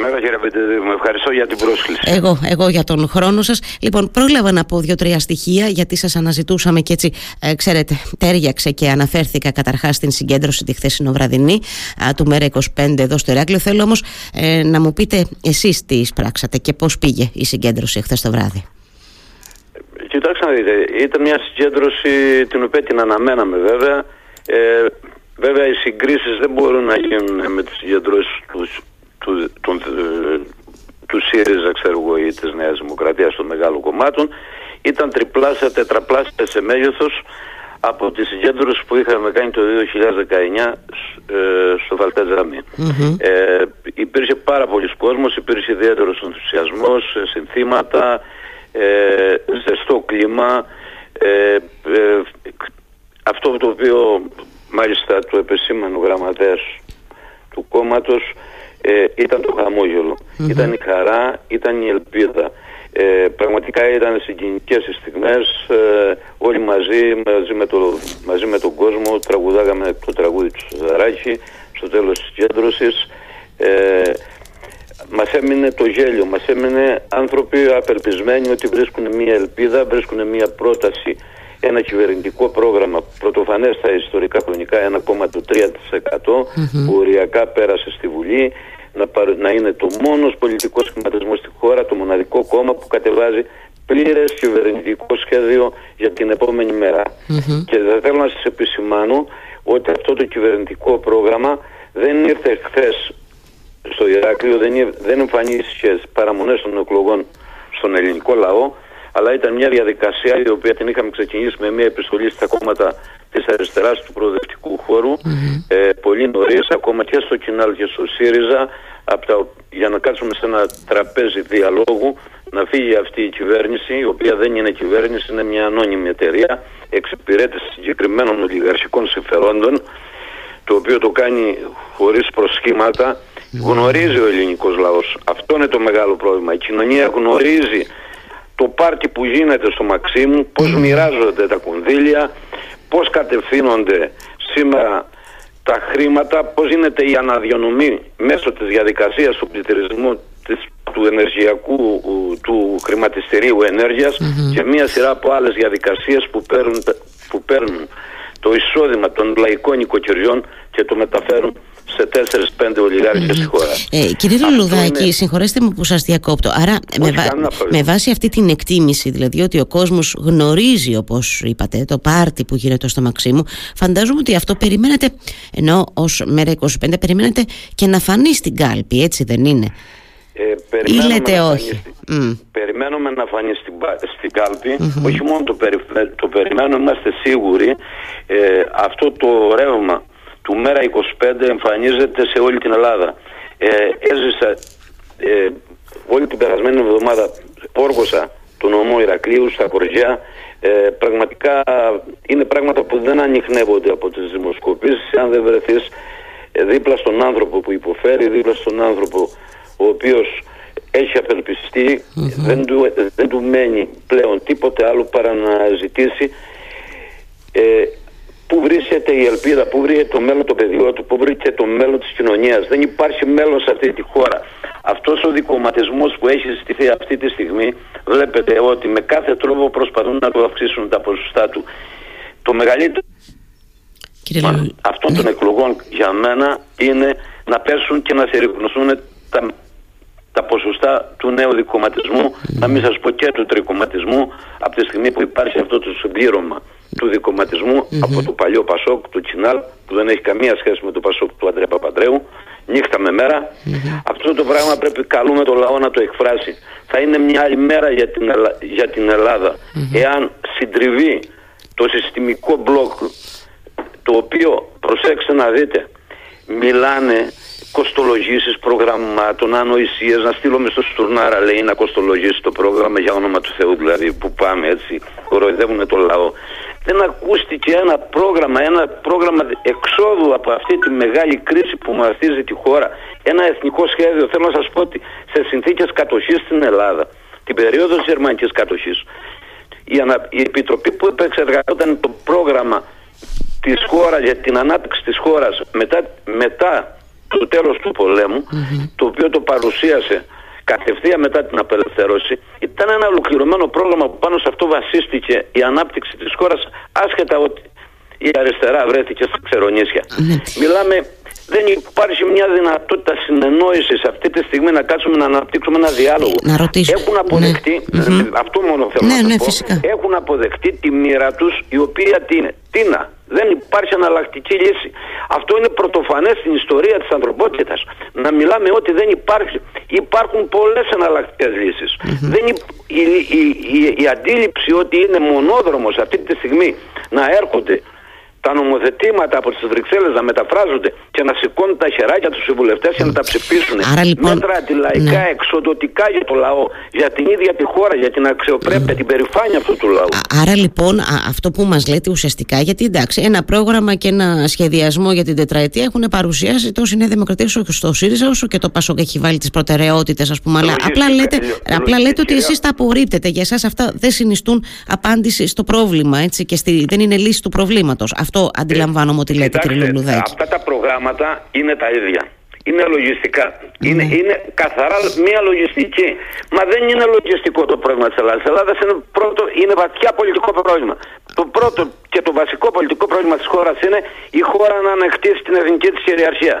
Καλημέρα κύριε Πεντεδίου, ευχαριστώ για την πρόσκληση. Εγώ, εγώ για τον χρόνο σας. Λοιπόν, πρόλαβα να πω δύο-τρία στοιχεία γιατί σας αναζητούσαμε και έτσι, ε, ξέρετε, τέριαξε και αναφέρθηκα καταρχάς στην συγκέντρωση τη χθεσινοβραδινή του ΜΕΡΑ 25 εδώ στο Ηράκλειο. Θέλω όμως ε, να μου πείτε εσείς τι εισπράξατε και πώς πήγε η συγκέντρωση χθες το βράδυ. Κοιτάξτε να δείτε, ήταν μια συγκέντρωση την οποία την αναμέναμε βέβαια. Ε, βέβαια οι συγκρίσεις δεν μπορούν να γίνουν με τις συγκεντρώσεις του, του, του, του ΣΥΡΙΖΑ ξέρω εγώ ή της Νέας Δημοκρατίας των μεγάλων κομμάτων. Ήταν τριπλάσια, τετραπλάσια σε μέγεθος από τη συγκέντρωση που είχαμε κάνει το 2019 ε, στο Βαλτέζαμι. Ε, υπήρχε πάρα πολλοί κόσμος, υπήρχε ιδιαίτερος ενθουσιασμός, συνθήματα, ε, ζεστό κλίμα. Ε, ε, αυτό το οποίο μάλιστα το επεσήμανε ο γραμματέας του κόμματος ε, ήταν το χαμογελο Ήταν η χαρά, ήταν η ελπίδα. Ε, πραγματικά ήταν συγκινητικές οι στιγμές, ε, όλοι μαζί, μαζί με, το, μαζί με τον κόσμο, τραγουδάγαμε το τραγούδι του Σουδαράκη στο τέλος της κέντρωσης. Ε, μας έμεινε το γέλιο, μας έμεινε άνθρωποι απελπισμένοι ότι βρίσκουν μια ελπίδα, βρίσκουν μια πρόταση, ένα κυβερνητικό πρόγραμμα πρωτοφανές στα ιστορικά χρονικά 1,3% που οριακά πέρασε στη Βουλή, να, να είναι το μόνος πολιτικός σχηματισμός στη χώρα, το μοναδικό κόμμα που κατεβάζει πλήρες κυβερνητικό σχέδιο για την επόμενη Και θα θέλω να σας επισημάνω ότι αυτό το κυβερνητικό πρόγραμμα δεν ήρθε χθες στο Ηράκλειο δεν, δεν εμφανίστηκε παραμονές των εκλογών στον ελληνικό λαό αλλά ήταν μια διαδικασία η οποία την είχαμε ξεκινήσει με μια επιστολή στα κόμματα της αριστεράς του προοδευτικού ε, πολύ νωρίς ακόμα και στο Κινάλ και στο ΣΥΡΙΖΑ από για να κάτσουμε σε ένα τραπέζι διαλόγου να φύγει αυτή η κυβέρνηση η οποία δεν είναι κυβέρνηση είναι μια ανώνυμη εταιρεία εξυπηρέτηση συγκεκριμένων ολιγαρχικών συμφερόντων το οποίο το κάνει χωρίς προσχήματα Γνωρίζει ο ελληνικός λαός. Αυτό είναι το μεγάλο πρόβλημα. Η κοινωνία γνωρίζει το πάρτι που γίνεται στο Μαξίμου, πώς μοιράζονται τα κονδύλια, πώς κατευθύνονται σήμερα τα χρήματα, πώς γίνεται η αναδιονομή μέσω της διαδικασίας του πληκτηρισμού του ενεργειακού, του χρηματιστηρίου και μία σειρά από άλλες διαδικασίες που παίρνουν, που παίρνουν το εισόδημα των λαϊκών οικοκυριών και το μεταφέρουν σε 4-5 ολιγάρχες στη χώρα. Ε, κύριε Λουλουδάκη, είναι... συγχωρέστε με που σας διακόπτω. Άρα, με, με, βάση αυτή την εκτίμηση, δηλαδή ότι ο κόσμος γνωρίζει, όπως είπατε, το πάρτι που γίνεται στο Μαξίμου, φαντάζομαι ότι αυτό περιμένετε, ενώ ως μέρα 25 περιμένετε και να φανεί στην κάλπη, έτσι δεν είναι; Ε, Ή λέτε όχι; Περιμένουμε να φανεί στην, στην καλπη όχι μόνο το, περι, το περιμένουμε, είμαστε σίγουροι ε, αυτό το ρεύμα του Μέρα 25 εμφανίζεται σε όλη την Ελλάδα. Ε, έζησα ε, όλη την περασμένη εβδομάδα, όργωσα το νομό Ηρακλείου στα χωριά. Ε, πραγματικά είναι πράγματα που δεν ανοιχνεύονται από τις δημοσκοπήσεις αν δεν βρεθείς ε, δίπλα στον άνθρωπο που υποφέρει, δίπλα στον άνθρωπο ο οποίος έχει απελπιστεί, δεν, του, δεν του μένει πλέον τίποτε άλλο παρά να ζητήσει ε, Πού βρίσκεται η ελπίδα, πού βρίσκεται το μέλλον του παιδιού του, πού βρίσκεται το μέλλον της κοινωνίας. Δεν υπάρχει μέλλον σε αυτή τη χώρα. Αυτός ο δικοματισμός που έχει συστηθεί αυτή τη στιγμή βλέπετε ότι με κάθε τρόπο προσπαθούν να του αυξήσουν τα ποσοστά του. Το μεγαλύτερο Κύριε αυτών των ναι. εκλογών για μένα είναι να πέσουν και να συρρυκνωθούν τα, τα ποσοστά του νέου δικοματισμού, να μην σας πω και του τρικοματισμού, από τη στιγμή που υπάρχει αυτό το συμπλήρωμα του δικοματισμου από το παλιό Πασόκ, του Τσινάλ, που δεν έχει καμία σχέση με το Πασόκ του Αντρέα Παπαντρέου, νύχτα με μέρα. Αυτό το πράγμα πρέπει καλούμε το λαό να το εκφράσει. Θα είναι μια άλλη μέρα για την, για την Ελλάδα. Εάν συντριβεί το συστημικό μπλοκ, το οποίο, προσέξτε να δείτε, μιλάνε κοστολογήσεις προγραμμάτων, ανοησίες, να στείλουμε στο Στουρνάρα λέει να κοστολογήσει το πρόγραμμα για όνομα του Θεού δηλαδή που πάμε έτσι, κοροϊδεύουν το λαό δεν ακούστηκε ένα πρόγραμμα, ένα πρόγραμμα εξόδου από αυτή τη μεγάλη κρίση που μαθίζει τη χώρα. Ένα εθνικό σχέδιο. Θέλω να σας πω ότι σε συνθήκες κατοχής στην Ελλάδα, την περίοδο της γερμανικής κατοχής, η, ανα... η Επιτροπή που επεξεργαζόταν το πρόγραμμα της χώρας για την ανάπτυξη της χώρας μετά, μετά το τέλος του πολεμου το οποίο το παρουσίασε κατευθείαν μετά την απελευθέρωση ήταν ένα ολοκληρωμένο πρόγραμμα που πάνω σε αυτό βασίστηκε η ανάπτυξη της χώρας άσχετα ότι η αριστερά βρέθηκε στα ξερονίσια. Ναι. Μιλάμε δεν υπάρχει μια δυνατότητα συνεννόησης αυτή τη στιγμή να κάτσουμε να αναπτύξουμε ένα διάλογο. Να ρωτήσω. Έχουν αποδεχτεί, Ναι. Μμμ. αυτό μόνο θέλω Ναι, να ναι, πω, φυσικά. έχουν αποδεχτεί τη μοίρα τους η οποία τι είναι. Τι να, δεν υπάρχει εναλλακτική λύση. Αυτό είναι πρωτοφανές στην ιστορία της ανθρωπότητας. Να μιλάμε ότι δεν υπάρχει. Υπάρχουν πολλές εναλλακτικές λύσεις. Δεν υ- η, η, η- η αντίληψη ότι είναι μονόδρομος αυτή τη στιγμή να έρχονται τα νομοθετήματα από τις Βρυξέλλες να μεταφράζονται και να σηκώνουν τα χεράκια τους οι βουλευτές και να τα ψηφίσουν. Άρα, λοιπόν, Μέτρα αντιλαϊκά, ναι. εξοδοτικά για το λαό, για την ίδια τη χώρα, για την αξιοπρέπεια, την περηφάνεια αυτού του λαού. Α- Άρα λοιπόν α- αυτό που μας λέτε ουσιαστικά γιατί εντάξει ένα πρόγραμμα και ένα σχεδιασμό για την τετραετία έχουν παρουσιάσει τόσο η Νέα Δημοκρατία όσο και στο ΣΥΡΙΖΑ όσο και το ΠΑΣΟΚ έχει βάλει τις προτεραιότητες ας πούμε αλλά Λογιστικά, απλά λέτε, λο- απλά λέτε ότι λογιστικά. εσείς τα απορρίπτετε για εσάς αυτά δεν συνιστούν απάντηση στο πρόβλημα έτσι και στη, δεν είναι λύση του προβλήματος αυτό αντιλαμβάνομαι ότι λέτε κύριε Κοιτάξτε, Λουλουδάκη αυτά τα προγράμματα είναι τα ίδια. Είναι λογιστικά. Είναι, είναι καθαρά μία λογιστική. Μα δεν είναι λογιστικό το πρόβλημα της Ελλάδας. Η Ελλάδα είναι, πρώτο, είναι βαθιά πολιτικό πρόβλημα. Το πρώτο και το βασικό πολιτικό πρόβλημα της χώρας είναι η χώρα να ανεχτήσει την εθνική της κυριαρχία.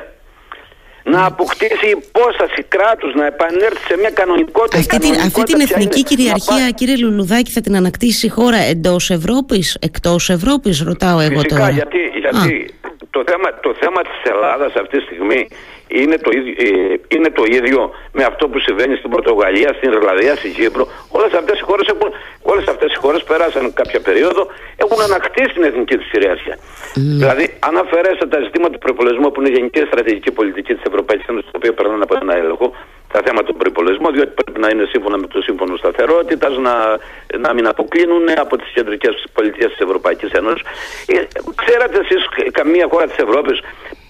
Να αποκτήσει υπόσταση κράτους, να επανέλθει σε μια κανονικότητα. Η αυτή την, αυτή κανονικότητα την ποια εθνική είναι; Να κυριαρχία, πάει- κύριε Λουλουδάκη, θα την ανακτήσει η χώρα εντός Ευρώπης, εκτός Ευρώπης, ρωτάω εγώ Φυσικά, τώρα. γιατί, γιατί το, θέμα, το θέμα της Ελλάδας αυτή τη στιγμή είναι το, ίδιο, ε, είναι το ίδιο με αυτό που συμβαίνει στην Πορτογαλία, στην Ιρλανδία, στην Κύπρο. Όλες αυτές οι χώρες, έχουν, όλες αυτές οι χώρες πέρασαν κάποια περίοδο, έχουν ανακτήσει την εθνική της κυριαρχία. Δηλαδή, αν αφαιρέσετε τα ζητήματα του προπολογισμού που είναι η γενική στρατηγική πολιτική της Ευρωπαϊκής Ένωσης, το οποίο περνάνε από ένα έλεγχο, τα θέματα του προπολογισμού, διότι πρέπει να είναι σύμφωνα με το Σύμφωνο Σταθερότητας, να, να μην αποκλίνουν από τις κεντρικές πολιτείε της Ευρωπαϊκής Ένωσης. Ε, ξέρατε εσείς καμία χώρα της Ευρώπης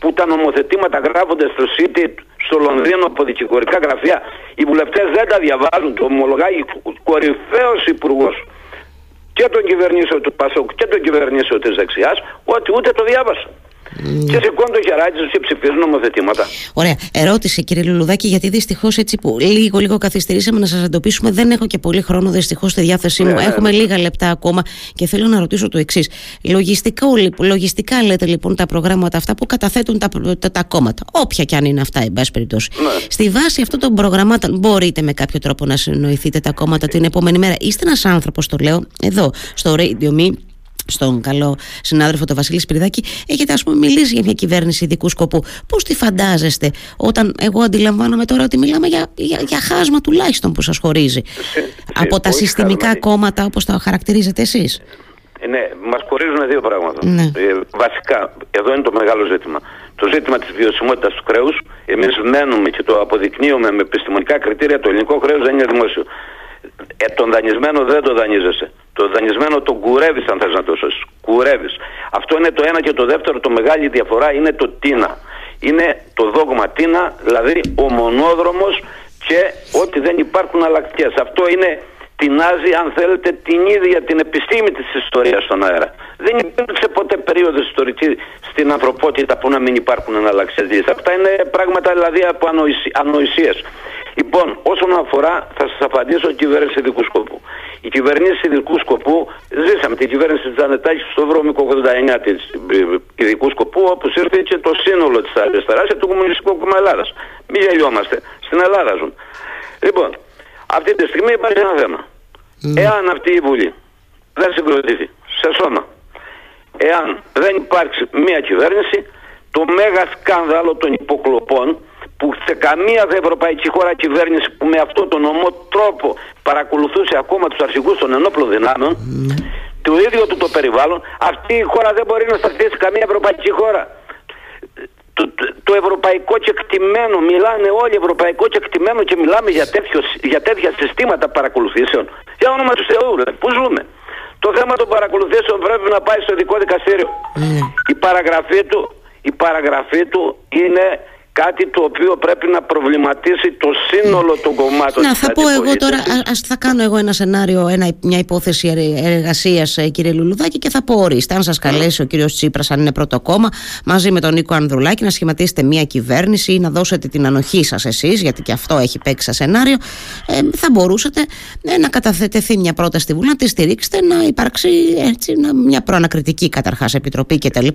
που τα νομοθετήματα γράφονται στο City, στο Λονδίνο από δικηγορικά γραφεία. Οι βουλευτές δεν τα διαβάζουν. Το ομολογάει κορυφαίος υπουργός και των κυβερνήσεων του Πασόκ και των κυβερνήσεων της δεξιάς, ότι ούτε το διάβασαν. Και σηκώνουν το χεράκι του και ψηφίζουν νομοθετήματα. Ωραία. Ερώτηση, κύριε Λουλουδάκη, γιατί δυστυχώς έτσι που λίγο, λίγο καθυστερήσαμε να σας εντοπίσουμε. Δεν έχω και πολύ χρόνο δυστυχώς στη διάθεσή μου. Ναι, ναι, Έχουμε ναι. λίγα λεπτά ακόμα και θέλω να ρωτήσω το εξής. Λογιστικά, λογιστικά λέτε λοιπόν τα προγράμματα αυτά που καταθέτουν τα, τα, τα κόμματα, όποια και αν είναι αυτά, εν πάση περιπτώσει. Ναι. Στη βάση αυτών των προγραμμάτων, μπορείτε με κάποιο τρόπο να συνοηθείτε τα κόμματα την επόμενη μέρα. Είστε ένας άνθρωπος, το λέω, εδώ, στο Radio Me, στον καλό συνάδελφο τον Βασίλη Σπυριδάκη, έχετε ας πούμε μιλήσει για μια κυβέρνηση ειδικού σκοπού. Πώς τη φαντάζεστε όταν εγώ αντιλαμβάνομαι τώρα ότι μιλάμε για, για, για χάσμα τουλάχιστον που σας χωρίζει από τα όχι συστημικά χάσμα. κόμματα όπως τα χαρακτηρίζετε εσείς; Ε, Ναι, μας χωρίζουν δύο πράγματα. Ναι. Ε, βασικά, εδώ είναι το μεγάλο ζήτημα. Το ζήτημα της βιωσιμότητας του χρέου. Εμείς μένουμε και το αποδεικνύουμε με επιστημονικά κριτήρια. Το ελληνικό χρέο δεν είναι δημόσιο. Ε, τον δανεισμένο δεν το δανείζεσαι. Το δανεισμένο τον κουρεύεις, αν θες να το σώσεις. Κουρεύεις. Αυτό είναι το ένα και το δεύτερο. Το μεγάλη διαφορά είναι το τίνα. Είναι το δόγμα τίνα, δηλαδή ο μονόδρομος και ότι δεν υπάρχουν αλλακτικέ. Αυτό είναι τεινάζει αν θέλετε την ίδια την επιστήμη της ιστορίας στον αέρα. Δεν υπήρξε ποτέ περίοδος ιστορική στην ανθρωπότητα που να μην υπάρχουν εναλλαξίες λύσεις. Αυτά είναι πράγματα δηλαδή από ανοησι... ανοησίες. Λοιπόν, όσον αφορά, θα σας απαντήσω κυβέρνησης ειδικού σκοπού. Η κυβερνήση ειδικού σκοπού, ζήσαμε την κυβέρνηση της Τζανετάκης στο βρώμικο 89 της ειδικού σκοπού, όπου ήρθε το σύνολο της αριστεράς και του Κομμουνιστικού Κόμμα Ελλάδας. Μην γελιόμαστε. Στην Ελλάδα ζουν. Λοιπόν, αυτή τη στιγμή υπάρχει ένα θέμα. Εάν αυτή η Βουλή δεν συγκροτηθεί σε σώμα, εάν δεν υπάρξει μια κυβέρνηση, το μέγα σκάνδαλο των υποκλοπών που σε καμία δε ευρωπαϊκή χώρα κυβέρνηση που με αυτόν τον ομό τρόπο παρακολουθούσε ακόμα τους αρχηγούς των ενόπλων δυνάμεων, το ίδιο του το περιβάλλον, αυτή η χώρα δεν μπορεί να σταθεί σε καμία ευρωπαϊκή χώρα. Το, το, το ευρωπαϊκό κεκτημένο, μιλάνε όλοι ευρωπαϊκό κεκτημένο και μιλάμε για, τέτοιο, για τέτοια συστήματα παρακολουθήσεων. Για όνομα του Θεού, ρε, πού ζούμε; Το θέμα των παρακολουθήσεων πρέπει να πάει στο ειδικό δικαστήριο. Η παραγραφή του, η παραγραφή του είναι κάτι το οποίο πρέπει να προβληματίσει το σύνολο των κομμάτων Να, θα πω εγώ τώρα, ας θα κάνω εγώ ένα σενάριο, ένα, μια υπόθεση εργασίας, ε, κύριε Λουλουδάκη, και θα πω ορίστε. Αν σας καλέσει ο κύριος Τσίπρας, αν είναι πρώτο κόμμα, μαζί με τον Νίκο Ανδρουλάκη, να σχηματίσετε μια κυβέρνηση ή να δώσετε την ανοχή σας εσείς, γιατί και αυτό έχει παίξει σαν σενάριο, ε, θα μπορούσατε ε, να καταθετεθεί μια πρόταση στη Βουλή, να τη στηρίξετε, να υπάρξει έτσι, να, μια προανακριτική καταρχάς επιτροπή κτλ.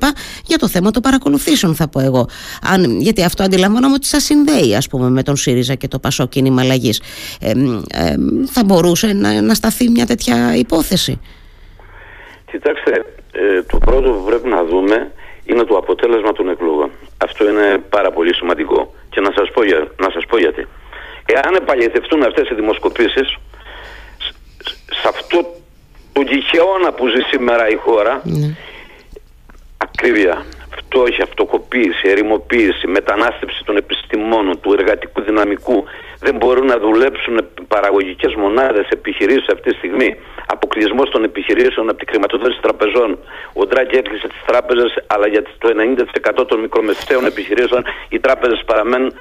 για το θέμα των παρακολουθήσεων, θα πω εγώ. Αν, γιατί αυτό αντιλαμβάνομαι ότι σα συνδέει, ας πούμε, με τον ΣΥΡΙΖΑ και το Πασό Κίνημα Αλλαγής. Ε, ε, θα μπορούσε να, να σταθεί μια τέτοια υπόθεση; Κοιτάξτε, ε, το πρώτο που πρέπει να δούμε είναι το αποτέλεσμα των εκλογών. Αυτό είναι πάρα πολύ σημαντικό. Και να σας πω, για, να σας πω γιατί. Εάν επαληθευτούν αυτές οι δημοσκοπήσεις, σε αυτό το γηχαιώνα που ζει σήμερα η χώρα, ναι. ακρίβεια, φτώχεια, αυτοκοπήση, ερημοποίηση, μετανάστευση των επιστημόνων, του εργατικού δυναμικού. Δεν μπορούν να δουλέψουν παραγωγικές μονάδες, επιχειρήσεις αυτή τη στιγμή. Αποκλεισμός των επιχειρήσεων από τη χρηματοδότηση τραπεζών. Ο Ντράκη έκλεισε τις τράπεζες, αλλά για το 90% των μικρομεσαίων επιχειρήσεων οι τράπεζες παραμένουν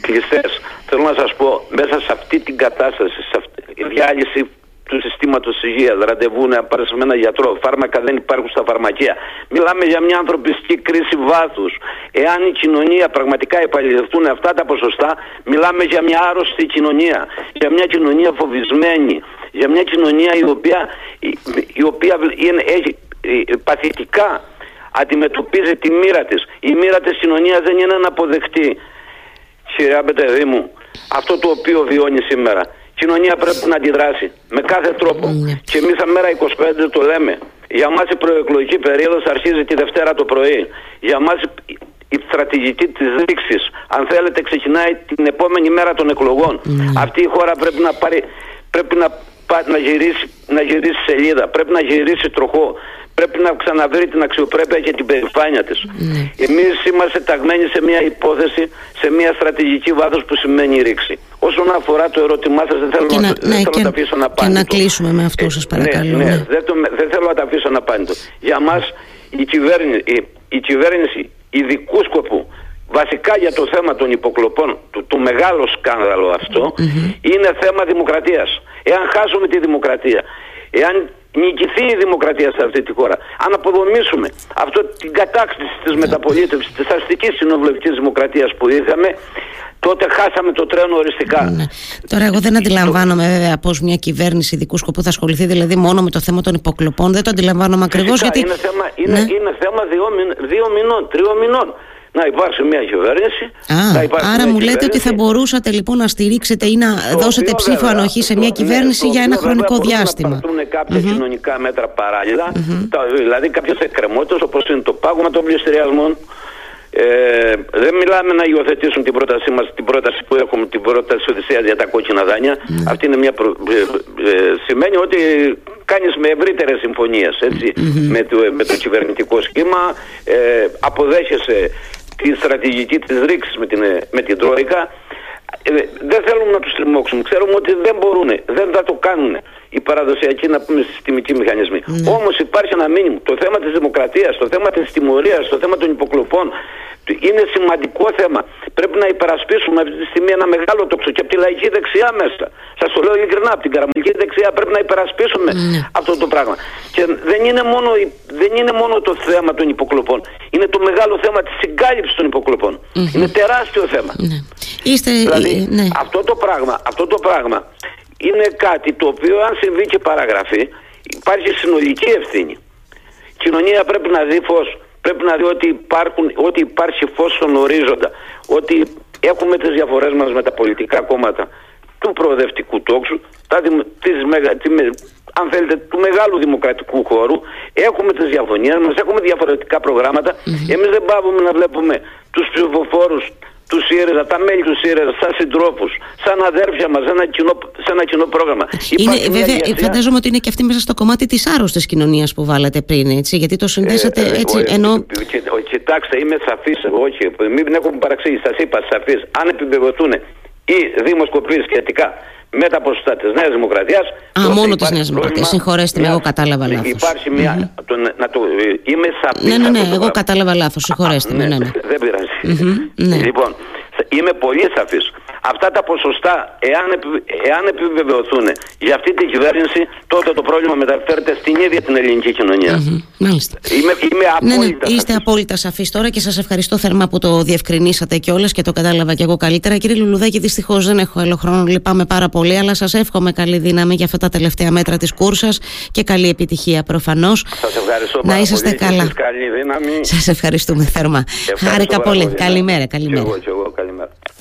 κλειστές. Θέλω να σας πω, μέσα σε αυτή την κατάσταση, σε αυτή, η διάλυση του συστήματος υγείας, ραντεβού να πάρει με έναν γιατρό, φάρμακα δεν υπάρχουν στα φαρμακεία. Μιλάμε για μια ανθρωπιστική κρίση βάθους. Εάν η κοινωνία πραγματικά επαληθευτούν αυτά τα ποσοστά, μιλάμε για μια άρρωστη κοινωνία. Για μια κοινωνία φοβισμένη. Για μια κοινωνία η οποία, η, οποία είναι, έχει παθητικά αντιμετωπίζει τη μοίρα της. Η μοίρα της κοινωνίας δεν είναι να αποδεχτεί. Σειρά παιδί μου, αυτό το οποίο βιώνει σήμερα κοινωνία πρέπει να αντιδράσει με κάθε τρόπο. Ναι. Και εμείς μέρα 25 το λέμε. Για μας η προεκλογική περίοδος αρχίζει τη Δευτέρα το πρωί. Για μας η στρατηγική της ρήξης, αν θέλετε, ξεκινάει την επόμενη μέρα των εκλογών. Ναι. Αυτή η χώρα πρέπει να πάρει. Πρέπει να, να, γυρίσει, να γυρίσει σελίδα, πρέπει να γυρίσει τροχό, πρέπει να ξαναβρει την αξιοπρέπεια και την περηφάνεια της. Ναι. Εμείς είμαστε ταγμένοι σε μια υπόθεση, σε μια στρατηγική βάθος που σημαίνει ρήξη. Όσον αφορά το ερώτημά σας δεν θέλω, να, να, δεν θέλω να τα αφήσω να Και να κλείσουμε με αυτό σας ε, ναι, παρακαλώ. Ναι, ναι. Δεν, το, δεν θέλω να τα αφήσω να πάνε. Για μας η κυβέρνηση, η, η κυβέρνηση ειδικού σκοπού βασικά για το θέμα των υποκλοπών, το, το μεγάλο σκάνδαλο είναι θέμα δημοκρατίας. Εάν χάσουμε τη δημοκρατία, εάν νικηθεί η δημοκρατία σε αυτή τη χώρα. Αν αποδομήσουμε αυτό την κατάκτηση της ναι. μεταπολίτευσης, της αστικής συνοβουλευτικής δημοκρατίας που είχαμε, τότε χάσαμε το τρένο οριστικά. Ναι. Τώρα, εγώ δεν αντιλαμβάνομαι βέβαια πώς μια κυβέρνηση ειδικού σκοπού θα ασχοληθεί δηλαδή μόνο με το θέμα των υποκλοπών. Δεν το αντιλαμβάνομαι ακριβώς γιατί. Είναι θέμα, είναι, ναι. είναι θέμα δύο, δύο μηνών, τριών μηνών να υπάρξει μια κυβέρνηση. Α, άρα μου λέτε ότι θα μπορούσατε λοιπόν να στηρίξετε ή να δώσετε ψήφο ανοχή σε μια ναι, κυβέρνηση για ένα χρονικό διάστημα. Να πάρθουν κάποια κοινωνικά μέτρα παράλληλα, δηλαδή κάποιες εκκρεμότητες όπως είναι το πάγωμα των πληστηριασμών. Ε, δεν μιλάμε να υιοθετήσουν την πρότασή μας, την πρόταση που έχουμε, την πρόταση Οδυσσέα για τα κόκκινα δάνεια. Ναι. Αυτή είναι μια προ... ε, ε, σημαίνει ότι κάνεις με ευρύτερες συμφωνίες με, το, με το κυβερνητικό σχήμα, ε, αποδέχεσαι τη στρατηγική της ρήξης με την, με την Τρόικα ε, δεν θέλουμε να τους τριμώξουμε. Ξέρουμε ότι δεν μπορούν, δεν θα το κάνουν οι παραδοσιακοί να πούμε συστημικοί μηχανισμοί. Ναι. Όμως υπάρχει ένα μήνυμα. Το θέμα της δημοκρατίας, το θέμα της τιμωρίας, το θέμα των υποκλοπών είναι σημαντικό θέμα. Πρέπει να υπερασπίσουμε αυτή τη στιγμή ένα μεγάλο τόξο και από τη λαϊκή δεξιά μέσα. Σας το λέω ειλικρινά, από την καραμελική δεξιά πρέπει να υπερασπίσουμε ναι. αυτό το πράγμα. Και δεν είναι, μόνο, δεν είναι μόνο το θέμα των υποκλοπών. Είναι το μεγάλο θέμα της συγκάλυψης των υποκλοπων Είναι τεράστιο θέμα. Ναι. Είστε... Δηλαδή, ε, ναι. αυτό, το πράγμα, αυτό το πράγμα είναι κάτι το οποίο αν συμβεί και παραγραφεί υπάρχει συνολική ευθύνη. Η κοινωνία πρέπει να δει φως πρέπει να δει ότι, υπάρχουν, ότι υπάρχει φως στον ορίζοντα. Ότι έχουμε τις διαφορές μας με τα πολιτικά κόμματα του προοδευτικού τόξου, τα, της, τη, αν θέλετε, του μεγάλου δημοκρατικού χώρου. Έχουμε τις διαφωνίες μας, έχουμε διαφορετικά προγράμματα. Mm-hmm. Εμείς δεν πάβουμε να βλέπουμε τους ψηφοφόρους του ΣΥΡΙΖΑ, τα μέλη του ΣΥΡΙΖΑ, σαν συντρόφους, σαν αδέρφια μας, σε ένα κοινό πρόγραμμα. Είναι, βέβαια, φαντάζομαι ότι είναι και αυτή μέσα στο κομμάτι της άρρωστης κοινωνίας που βάλατε πριν, έτσι, γιατί το συνδέσατε ε, ε έτσι. Ε, ενώ... κοιτάξτε, είμαι σαφής, όχι, μην έχουμε παραξήγηση, σας είπα σαφής. Αν επιβεβαιωθούν οι δημοσκοπήσεις σχετικά με τα ποσοστά της Νέας Δημοκρατίας. Α, μόνο της Νέας Δημοκρατίας. Συγχωρέστε με, εγώ κατάλαβα λάθος. Υπάρχει μια. Mm-hmm. Το, να το, είμαι σαφής. Ναι, ναι, ναι, εγώ κατάλαβα λάθος. Συγχωρέστε με. Ναι, ναι. Δεν πειράζει. Ναι. Λοιπόν, είμαι πολύ σαφής αυτά τα ποσοστά, εάν, εάν επιβεβαιωθούν για αυτή την κυβέρνηση, τότε το πρόβλημα μεταφέρεται στην ίδια την ελληνική κοινωνία. Mm-hmm. Μάλιστα. Είμαι, είμαι απόλυτα ναι, ναι, είστε απόλυτα σαφείς τώρα και σας ευχαριστώ θερμά που το διευκρινίσατε κιόλας και το κατάλαβα κι εγώ καλύτερα. Κύριε Λουλουδάκη, δυστυχώς δεν έχω άλλο χρόνο, λυπάμαι πάρα πολύ, αλλά σας εύχομαι καλή δύναμη για αυτά τα τελευταία μέτρα της κούρσας και καλή επιτυχία προφανώς. Σας ευχαριστώ Να είσαστε πολύ. καλά. Καλή δύναμη. Σας ευχαριστούμε θερμά. Χάρηκα πολύ. Καλημέρα. καλημέρα.